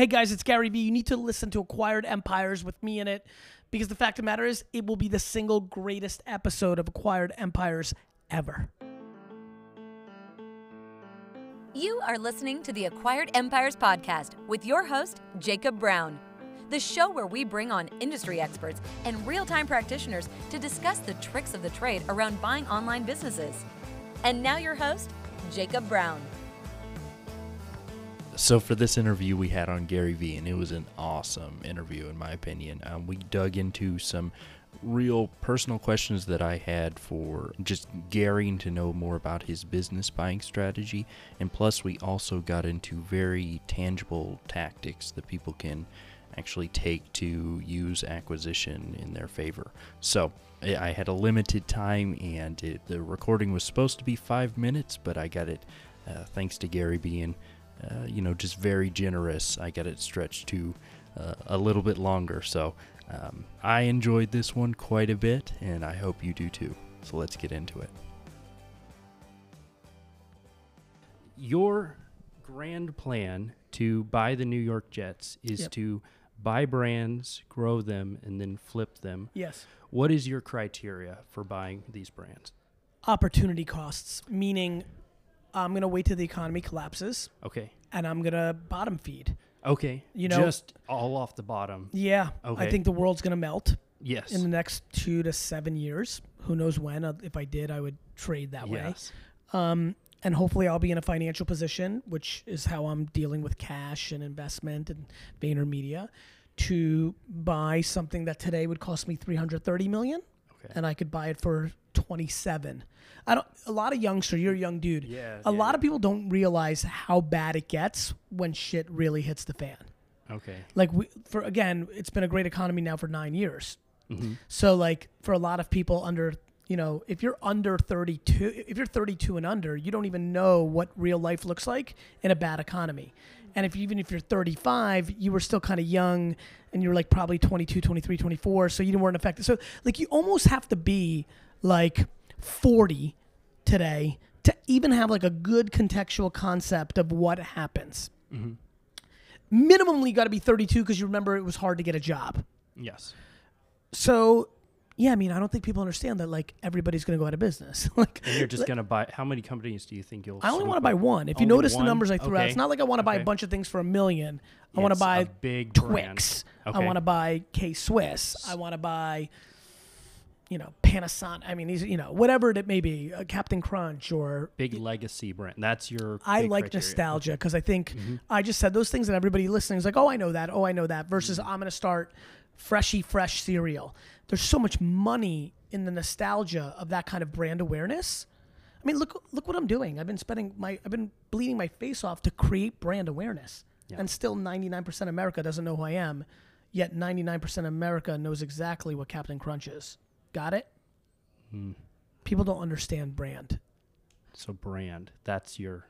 Hey guys, it's Gary Vee. You need to listen to Acquired Empires with me in it because the fact of the matter is, it will be the single greatest episode of Acquired Empires ever. You are listening to the Acquired Empires podcast with your host, Jacob Brown, the show where we bring on industry experts and real time practitioners to discuss the tricks of the trade around buying online businesses. And now, your host, Jacob Brown. So for this interview, we had on Gary Vee, and it was an awesome interview, in my opinion. Um, we dug into some real personal questions that I had for just Gary to know more about his business buying strategy, and plus we also got into very tangible tactics that people can actually take to use acquisition in their favor. So I had a limited time, and it, the recording was supposed to be five minutes, but I got it uh, thanks to Gary being uh, you know, just very generous. I got it stretched to uh, a little bit longer. So um, I enjoyed this one quite a bit, and I hope you do too. So let's get into it. Your grand plan to buy the New York Jets is Yep. to buy brands, grow them, and then flip them. Yes. What is your criteria for buying these brands? Opportunity costs, meaning I'm going to wait till the economy collapses Okay. and I'm going to bottom feed. Okay. You know- just all off the bottom. Yeah. Okay. I think the world's going to melt Yes. in the next two to seven years. Who knows when? Uh, If I did, I would trade that way. yes. Um, and hopefully I'll be in a financial position, which is how I'm dealing with cash and investment and VaynerMedia, to buy something that today would cost me 330 million, Okay. and I could buy it for 27. I don't. A lot of youngsters, you're a young dude. Yeah, A yeah, lot of people don't realize how bad it gets when shit really hits the fan. Okay. Like we, for again, it's been a great economy now for nine years. Mm-hmm. So like for a lot of people under you know, if you're under 32, if you're 32 and under, you don't even know what real life looks like in a bad economy. And if even if you're 35, you were still kind of young and you were like probably 22, 23, 24, so you weren't affected. So like you almost have to be like 40 today to even have like a good contextual concept of what happens. Mm-hmm. Minimally you got to be 32 because you remember it was hard to get a job. Yes. So, yeah, I mean, I don't think people understand that like everybody's going to go out of business. like, And you're just gonna buy. How many companies do you think you'll? I only want to buy one. If you notice the numbers I threw out, it's not like I want to buy a bunch of things for a million. I want to buy big. Twix. I want to buy K Swiss. I want to buy, you know, Panasonic. I mean, these, you know, whatever it may be, uh, Captain Crunch or. big legacy brand. That's your. I like criteria. nostalgia because I think Mm-hmm. I just said those things and everybody listening is like, oh, I know that. Oh, I know that. Versus Mm-hmm. I'm going to start freshy, fresh cereal. There's so much money in the nostalgia of that kind of brand awareness. I mean, look look what I'm doing. I've been spending my I've been bleeding my face off to create brand awareness. Yeah. And still 99% of America doesn't know who I am, yet 99% of America knows exactly what Captain Crunch is. Got it? Hmm. People don't understand brand. So brand. That's your.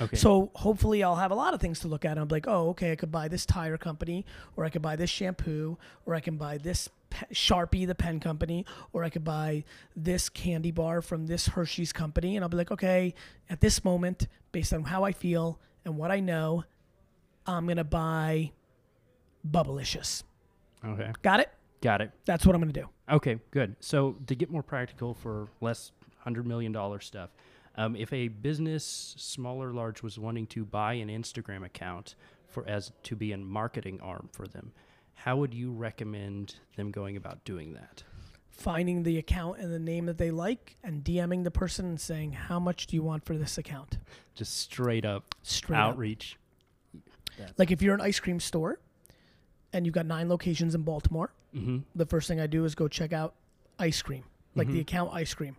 Okay. So hopefully I'll have a lot of things to look at. I'm like, oh, okay, I could buy this tire company, or I could buy this shampoo, or I can buy this pe- Sharpie, the pen company, or I could buy this candy bar from this Hershey's company, and I'll be like, okay, at this moment, based on how I feel and what I know, I'm gonna buy Bubblicious. okay. Got it? Got it. That's what I'm gonna do. Okay. Good. So to get more practical for less hundred million dollar stuff, um, if a business, small or large, was wanting to buy an Instagram account for as to be a marketing arm for them, how would you recommend them going about doing that? Finding the account and the name that they like, and DMing the person and saying, how much do you want for this account? Just straight up Straight up. outreach. Like if you're an ice cream store and you've got nine locations in Baltimore, Mm-hmm. the first thing I do is go check out ice cream, like the account ice cream,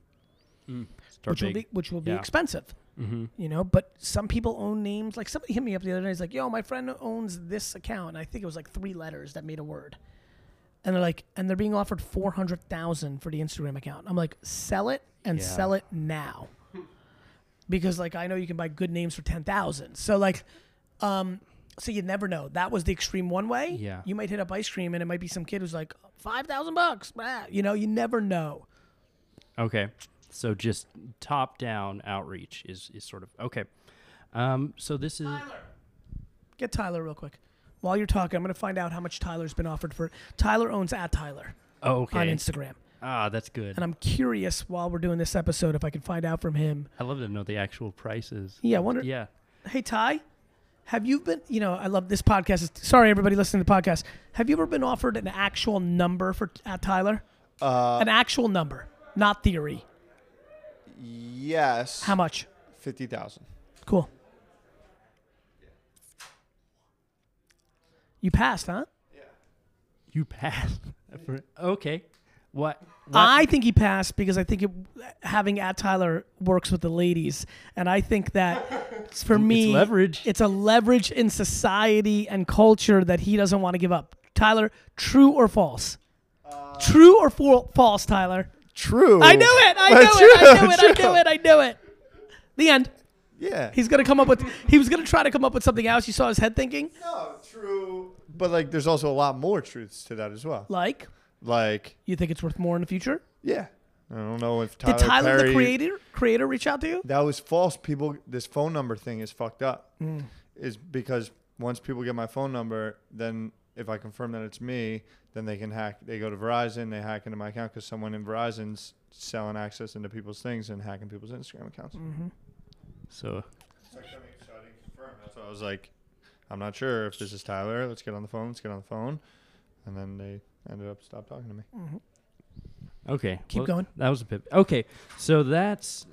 Start which will be which will be Yeah. expensive. mm-hmm. You know, but some people own names. Like somebody hit me up the other day. He's like, "Yo, my friend owns this account." And I think it was like three letters that made a word. And they're like, and they're being offered four hundred thousand for the Instagram account. I'm like, sell it and Yeah. sell it now, because like I know you can buy good names for ten thousand. So like, um, so you never know. That was the extreme one way. Yeah. you might hit up ice cream, and it might be some kid who's like five thousand bucks. You know, you never know. Okay. So just top down outreach is, is sort of okay. Um, so this is Get Tyler real quick. while you're talking, I'm going to find out how much Tyler's been offered for. Tyler owns at Tyler Oh, okay. on Instagram. Ah, that's good. And I'm curious while we're doing this episode if I can find out from him. I love to know the actual prices. Yeah, I wonder. Yeah. Hey, Ty, have you been, you know, I love this podcast. Is, sorry, everybody listening to the podcast. Have you ever been offered an actual number for at Tyler? Uh, An actual number, not theory. Yes. How much? Fifty thousand. Cool. You passed, huh? Yeah. You passed. For- okay. What? what? I think he passed because I think it, having at Tyler works with the ladies, and I think that for me, leverage. It's a leverage in society and culture that he doesn't want to give up. Tyler, true or false? Uh, true or fa- false, Tyler? True. I knew it. I knew That's it. I true, knew it. I knew it. I knew it. The end. Yeah. He's gonna come up with. He was gonna try to come up with something else. You saw his head thinking, no true. But like, there's also a lot more truths to that as well. like, Like, you think it's worth more in the future? yeah. I don't know if Tyler Did Tyler, Perry, the creator, creator, reach out to you? That was false. People, this phone number thing is fucked up. Mm. Is because once people get my phone number, then if I confirm that it's me, then they can hack. They go to Verizon, they hack into my account because someone in Verizon's selling access into people's things and hacking people's Instagram accounts. Mm-hmm. so So I didn't confirm. That's why I was like, I'm not sure if this is Tyler. Let's get on the phone. Let's get on the phone. And then they ended up stop talking to me. Okay. Keep well, going. That was a bit. Okay. So that's.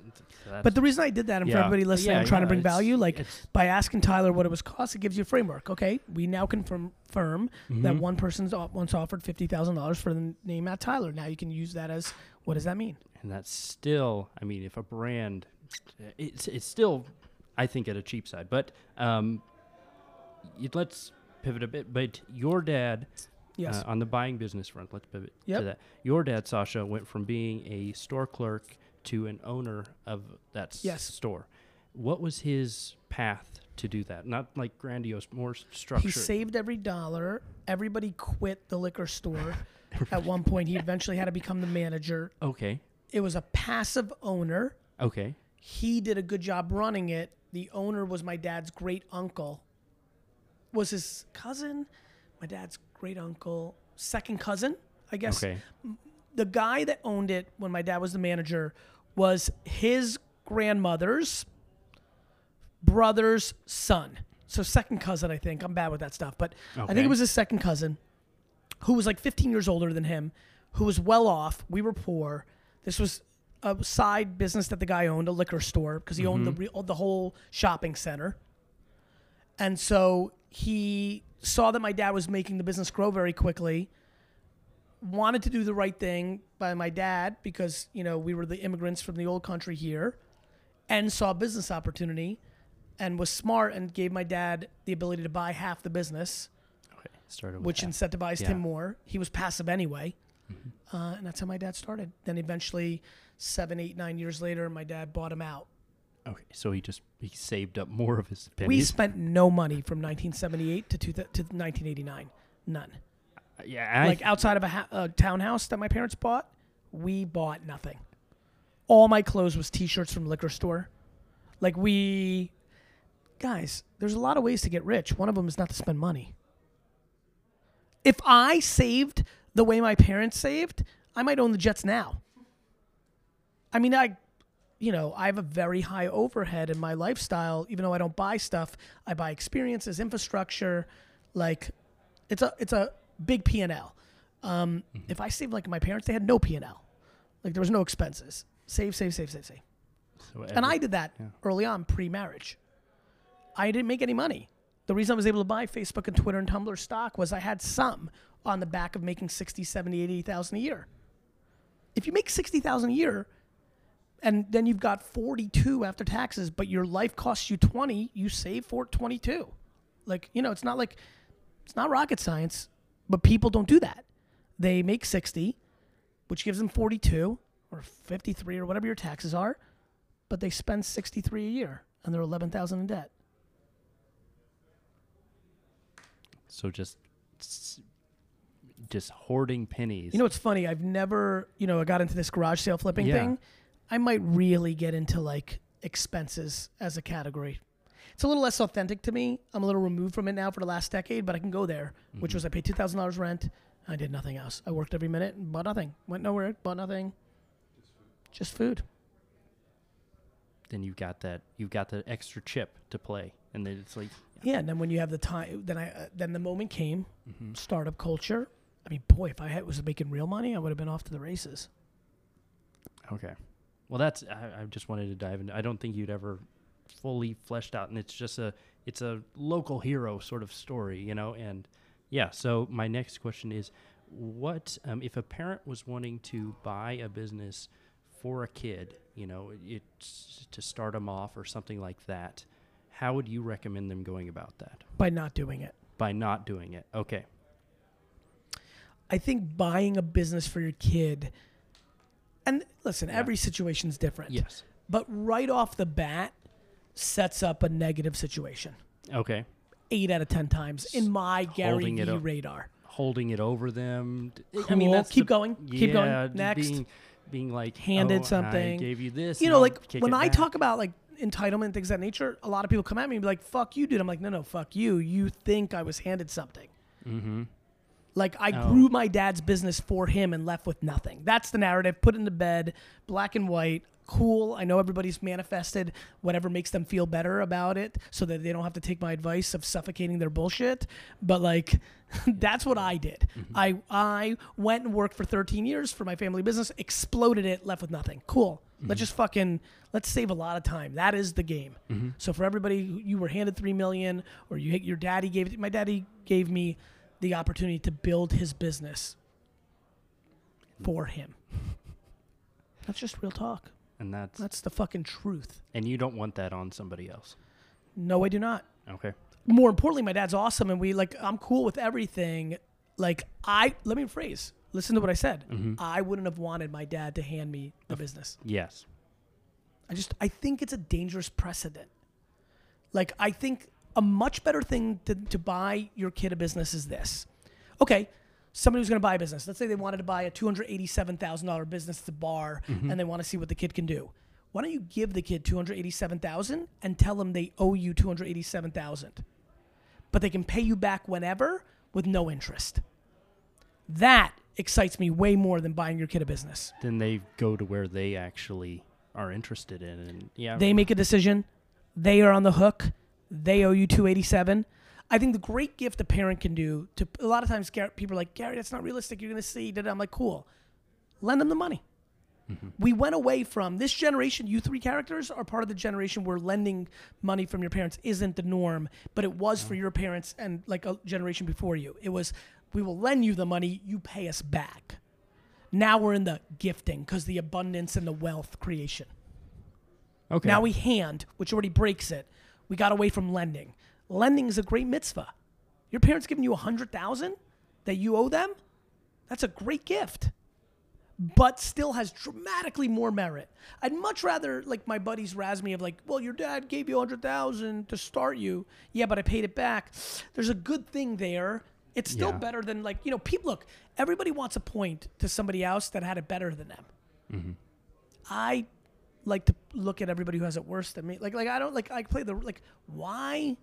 that's But the reason I did that, and for everybody listening, Yeah, I'm trying yeah, to bring value. Like by asking Tyler what it was cost, it gives you a framework. Okay, we now confirm firm that Mhm. one person's once offered fifty thousand dollars for the name at Tyler. Now you can use that as what does that mean? and that's still. I mean, if a brand, it's it's still, I think, at a cheap side. But um, let's pivot a bit. But your dad Yes. Uh, on the buying business front, let's pivot Yep. to that. Your dad, Sasha, went from being a store clerk to an owner of that Yes. store. What was his path to do that? Not like grandiose, more s- he saved every dollar. Everybody quit the liquor store. At one point, he eventually had to become the manager. okay, It was a passive owner. okay, he did a good job running it. The owner was my dad's great uncle. Was his cousin, my dad's great uncle, second cousin, I guess. okay, The guy that owned it when my dad was the manager was his grandmother's brother's son. So second cousin, I think. I'm bad with that stuff, but I think it was his second cousin who was like 15 years older than him, who was well off. We were poor. This was a side business that the guy owned, a liquor store, because he owned the mm-hmm. re- the whole shopping center. And so he saw that my dad was making the business grow very quickly. Wanted to do the right thing by my dad because you know we were the immigrants from the old country here, and saw business opportunity, and was smart and gave my dad the ability to buy half the business okay. Started which incentivized Yeah. him more. He was passive anyway, uh, and that's how my dad started. Then eventually, seven, eight, nine years later, my dad bought him out. Okay, so he just he saved up more of his pennies. We spent no money from 1978 to, two, to 1989, none. Uh, yeah, I, like outside of a, ha- a townhouse that my parents bought, we bought nothing. All my clothes was T-shirts from liquor store. Like we, guys, there's a lot of ways to get rich. One of them is not to spend money. If I saved the way my parents saved, I might own the Jets now. I mean, I, you know, I have a very high overhead in my lifestyle. Even though I don't buy stuff, I buy experiences, infrastructure. Like, it's a it's a big P and L. Um, If I saved like my parents, they had no P and L. Like there was no expenses. Save, save, save, save, save. so And I did that yeah. early on, pre-marriage. I didn't make any money. The reason I was able to buy Facebook and Twitter and Tumblr stock was I had some on the back of making 60, 70, 80,000 a year. If you make 60,000 a year and then you've got 42 after taxes, but your life costs you 20, you save for 22. Like, you know, it's not like it's not rocket science, but people don't do that. They make 60, which gives them 42 or 53 or whatever your taxes are, but they spend 63 a year and they're 11,000 in debt. so just just hoarding pennies. You know what's funny? I've never, you know, I got into this garage sale flipping Yeah. thing. I might really get into like expenses as a category. It's a little less authentic to me. I'm a little removed from it now for the last decade, but I can go there, which was I paid two thousand dollars rent. I did nothing else. I worked every minute, and bought nothing, went nowhere, bought nothing, just food. Then you've got that. You've got the extra chip to play, and then it's like, Yeah, and then when you have the time, then I uh, then the moment came, Mm-hmm. startup culture. I mean, boy, if I had, was making real money, I would have been off to the races. okay. Well, that's. I, I just wanted to dive into. I don't think you'd ever fully fleshed out, and it's just a. It's a local hero sort of story, you know. And yeah. So my next question is, what um, if a parent was wanting to buy a business for a kid, you know, it's to start them off or something like that? How would you recommend them going about that? By not doing it, By not doing it. Okay. I think buying a business for your kid, and listen, Yeah. every situation's different. Yes. But right off the bat, sets up a negative situation. Okay. Eight out of ten times in my Gary holding V it up. radar. holding it over them. D- I Cool. mean, that's Keep the- going. Keep going. Next. Being, being like Handed "Oh, something. I gave you this. You know, like when I back." talk about like entitlement things of that nature, a lot of people come at me and be like, "Fuck you, dude." I'm like, "No, no, fuck you. You think I was handed something." Mhm. Like I Oh. grew my dad's business for him and left with nothing. That's the narrative. Put into bed, black and white. Cool. I know everybody's manifested whatever makes them feel better about it, so that they don't have to take my advice of suffocating their bullshit. But like, that's what I did. Mm-hmm. I I went and worked for 13 years for my family business, exploded it, left with nothing. Cool. Let's mm-hmm. just fucking let's save a lot of time. That is the game. Mm-hmm. So for everybody, you were handed three million, or you your daddy gave my daddy gave me the opportunity to build his business for him. That's just real talk. and that's That's the fucking truth. and you don't want that on somebody else. No, I do not. Okay. More importantly, my dad's awesome, and we like. I'm cool with everything. Like I let me rephrase. Listen to what I said. Mm-hmm. I wouldn't have wanted my dad to hand me the business. Yes. I just I think it's a dangerous precedent. Like I think a much better thing to, to buy your kid a business is this. Okay, somebody who's going to buy a business. Let's say they wanted to buy a two hundred eighty-seven thousand dollar business at the bar, mm-hmm. and they want to see what the kid can do. Why don't you give the kid two hundred eighty-seven thousand and tell them they owe you two hundred eighty-seven thousand, but they can pay you back whenever with no interest. That excites me way more than buying your kid a business. Then they go to where they actually are interested in, and yeah, They make a decision. They are on the hook. They owe you 287. I think the great gift a parent can do to a lot of times people are like, Gary, that's not realistic. You're going to see. da-da." I'm like, cool. Lend them the money. Mm-hmm. We went away from this generation. You three characters are part of the generation where lending money from your parents isn't the norm, but it was for your parents and like a generation before you. It was, we will lend you the money, you pay us back. Now we're in the gifting because the abundance and the wealth creation. okay. Now we hand, which already breaks it. We got away from lending. Lending is a great mitzvah. Your parents giving you a hundred thousand that you owe them. That's a great gift, but still has dramatically more merit. I'd much rather like my buddies razz me of like, well, your dad gave you a hundred thousand to start you. Yeah, but I paid it back. There's a good thing there. It's still Yeah. better than like you know. People look. Everybody wants a point to somebody else that had it better than them. Mm-hmm. I like to look at everybody who has it worse than me. Like like I don't like I play the like why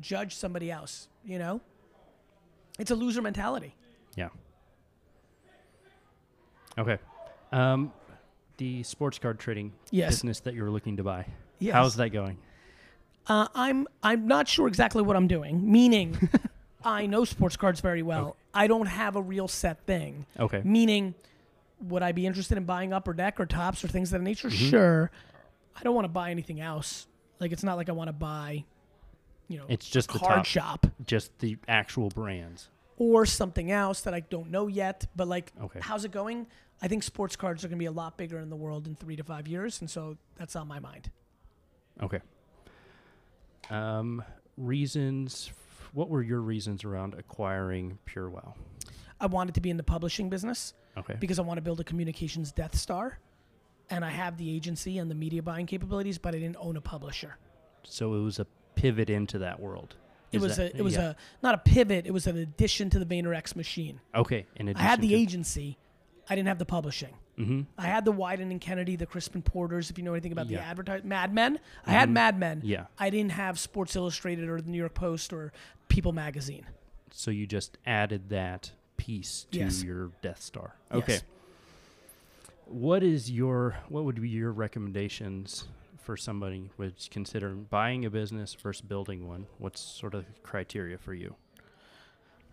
judge somebody else, you know? It's a loser mentality. Yeah. Okay. Um, the sports card trading Yes. business that you're looking to buy. Yes. How's that going? Uh, I'm I'm not sure exactly what I'm doing. Meaning, I know sports cards very well. I don't have a real set thing. Okay. Meaning, would I be interested in buying upper deck or Topps or things of that nature? Sure. I don't want to buy anything else. Like it's not like I want to buy, you know, It's just the card top, shop. just the actual brands. or something else that I don't know yet. But like, Okay. how's it going? I think sports cards are going to be a lot bigger in the world in three to five years, and so that's on my mind. Okay. Um, reasons. f- What were your reasons around acquiring PureWow? I wanted to be in the publishing business Okay. because I want to build a communications Death Star, and I have the agency and the media buying capabilities, but I didn't own a publisher. so it was a pivot into that world. It was that- a it was yeah. a not a pivot. It was an addition to the VaynerX machine. okay. In I had the agency, I didn't have the publishing. Mm-hmm. I had the Wieden and Kennedy, the Crispin Porters. If you know anything about the Yeah. advertise, Mad Men. I had Mhm. Mad Men. Yeah. I didn't have Sports Illustrated or the New York Post or People Magazine. So you just added that piece to Yes. your Death Star. Yes. Okay. What is your what would be your recommendations for somebody who's considering buying a business versus building one? What's sort of the criteria for you?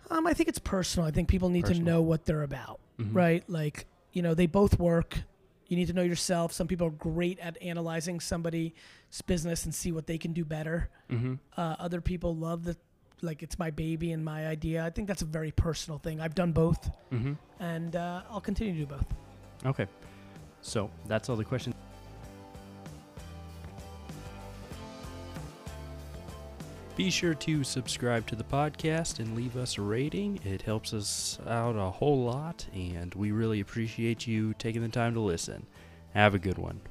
Um, I think it's personal. I think people need to know what they're about, Mhm. right? Like, you know, they both work. You need to know yourself. Some people are great at analyzing somebody's business and see what they can do better. Mm-hmm. Uh, other people love the, like, it's my baby and my idea. I think that's a very personal thing. I've done both, Mm-hmm. and uh, I'll continue to do both. Okay. So that's all the questions. Be sure to subscribe to the podcast and leave us a rating. It helps us out a whole lot, and we really appreciate you taking the time to listen. Have a good one.